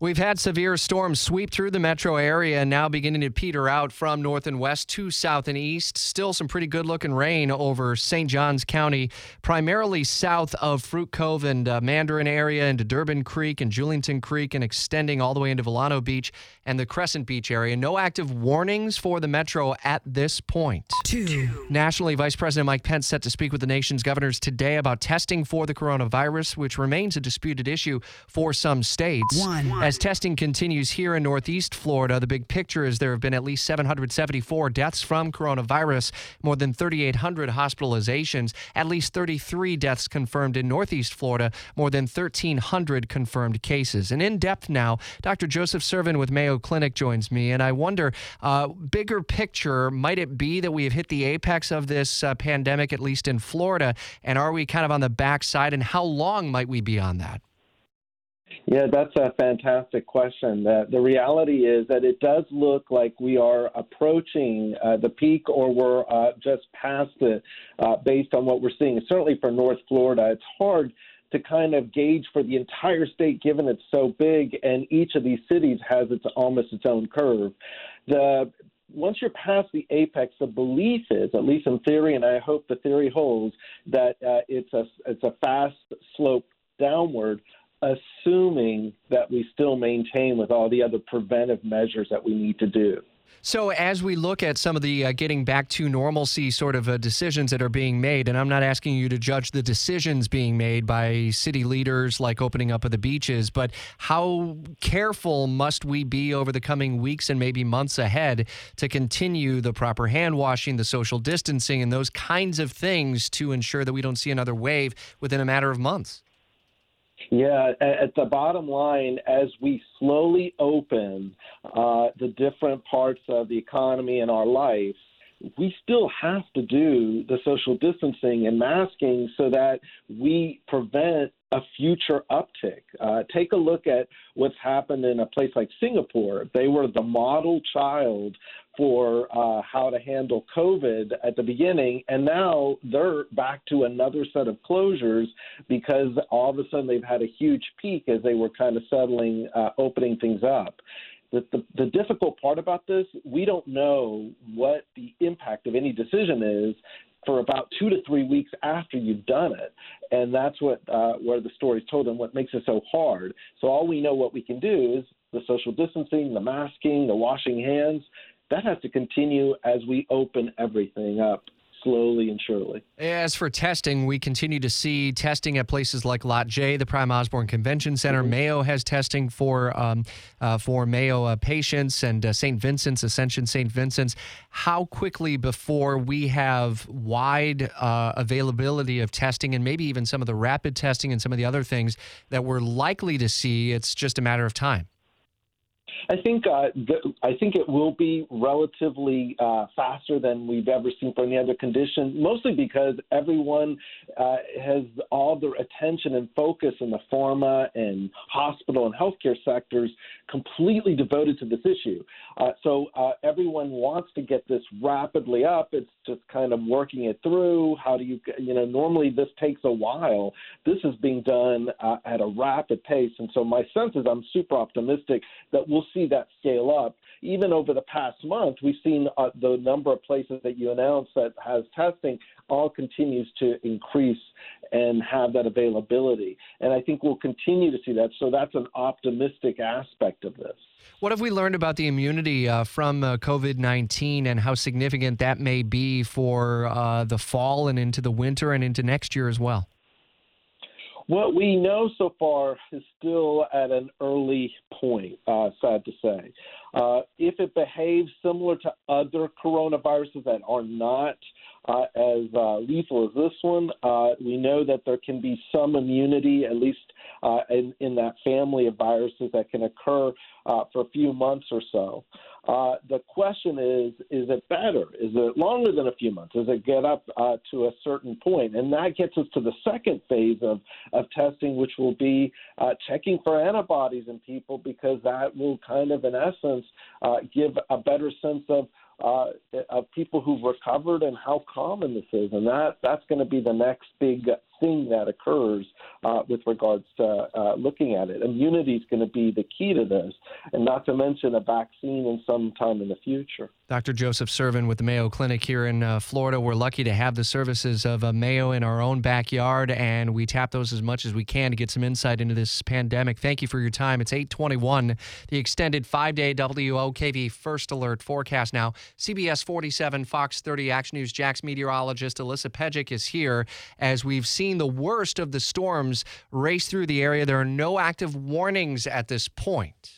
We've had severe storms sweep through the metro area and now beginning to peter out from north and west to south and east. Still some pretty good looking rain over St. Johns County, primarily south of Fruit Cove and uh, Mandarin area into Durbin Creek and Julington Creek and extending all the way into Vilano Beach and the Crescent Beach area. No active warnings for the metro at this point. Two. Nationally, Vice President Mike Pence set to speak with the nation's governors today about testing for the coronavirus, which remains a disputed issue for some states. One. As testing continues here in Northeast Florida, the big picture is there have been at least 774 deaths from coronavirus, more than 3,800 hospitalizations, at least 33 deaths confirmed in Northeast Florida, more than 1,300 confirmed cases. And in depth now, Dr. Joseph Sirven with Mayo Clinic joins me, and I wonder, uh, bigger picture, might it be that we have hit the apex of this uh, pandemic, at least in Florida, and are we kind of on the backside, and how long might we be on that? Yeah, that's a fantastic question. The, the reality is that it does look like we are approaching uh, the peak or we're uh, just past it uh, based on what we're seeing. Certainly for North Florida, it's hard to kind of gauge for the entire state given it's so big and each of these cities has its almost its own curve. The once you're past the apex, the belief is, at least in theory, and I hope the theory holds, that uh, it's a it's a fast slope downward assuming that we still maintain with all the other preventive measures that we need to do. So, as we look at some of the uh, getting back to normalcy sort of uh, decisions that are being made, and I'm not asking you to judge the decisions being made by city leaders like opening up of the beaches, but how careful must we be over the coming weeks and maybe months ahead to continue the proper hand washing, the social distancing, and those kinds of things to ensure that we don't see another wave within a matter of months? Yeah, at the bottom line, as we slowly open uh, the different parts of the economy and our life, we still have to do the social distancing and masking so that we prevent a future uptick. Uh, take a look at what's happened in a place like Singapore. They were the model child for uh, how to handle COVID at the beginning, and now they're back to another set of closures because all of a sudden they've had a huge peak as they were kind of settling, uh, opening things up. The, the, the difficult part about this, we don't know what the impact of any decision is for about two to three weeks after you've done it, and that's what uh, where the story's told and what makes it so hard. So all we know what we can do is the social distancing, the masking, the washing hands. That has to continue as we open everything up slowly and surely. As for testing, we continue to see testing at places like Lot J, the Prime Osborne Convention Center. Mm-hmm. Mayo has testing for um, uh, for Mayo uh, patients, and uh, St. Vincent's, Ascension St. Vincent's. How quickly before we have wide uh, availability of testing, and maybe even some of the rapid testing and some of the other things that we're likely to see? It's just a matter of time. I think uh, th- I think it will be relatively uh, faster than we've ever seen for any other condition. Mostly because everyone uh, has all their attention and focus in the pharma and hospital and healthcare sectors completely devoted to this issue. Uh, so uh, everyone wants to get this rapidly up. It's just kind of working it through. How do you you know normally this takes a while. This is being done uh, at a rapid pace, and so my sense is I'm super optimistic that we'll see that scale up. Even over the past month, we've seen uh, the number of places that you announced that has testing all continues to increase and have that availability. And I think we'll continue to see that. So that's an optimistic aspect of this. What have we learned about the immunity uh, from uh, COVID 19 and how significant that may be for uh, the fall and into the winter and into next year as well? What we know so far is still at an early point, uh, sad to say. Uh, if it behaves similar to other coronaviruses that are not uh, as uh, lethal as this one, uh, we know that there can be some immunity, at least uh, in, in, that family of viruses, that can occur uh, for a few months or so. the question is, is it better? Is it longer than a few months? Does it get up to a certain point? And that gets us to the second phase of, of testing, which will be checking for antibodies in people, because that will kind of, in essence, give a better sense of uh, of people who've recovered and how common this is, and that that's going to be the next big thing that occurs uh, with regards to uh, looking at it. Immunity is going to be the key to this, and not to mention a vaccine in some time in the future. Dr. Joseph Sirven with the Mayo Clinic here in uh, Florida. We're lucky to have the services of uh, Mayo in our own backyard, and we tap those as much as we can to get some insight into this pandemic. Thank you for your time. It's 821, the extended five day WOKV First Alert forecast now. CBS 47, Fox 30 Action News Jax meteorologist Alyssa Pejic is here as we've seen the worst of the storms race through the area. There are no active warnings at this point.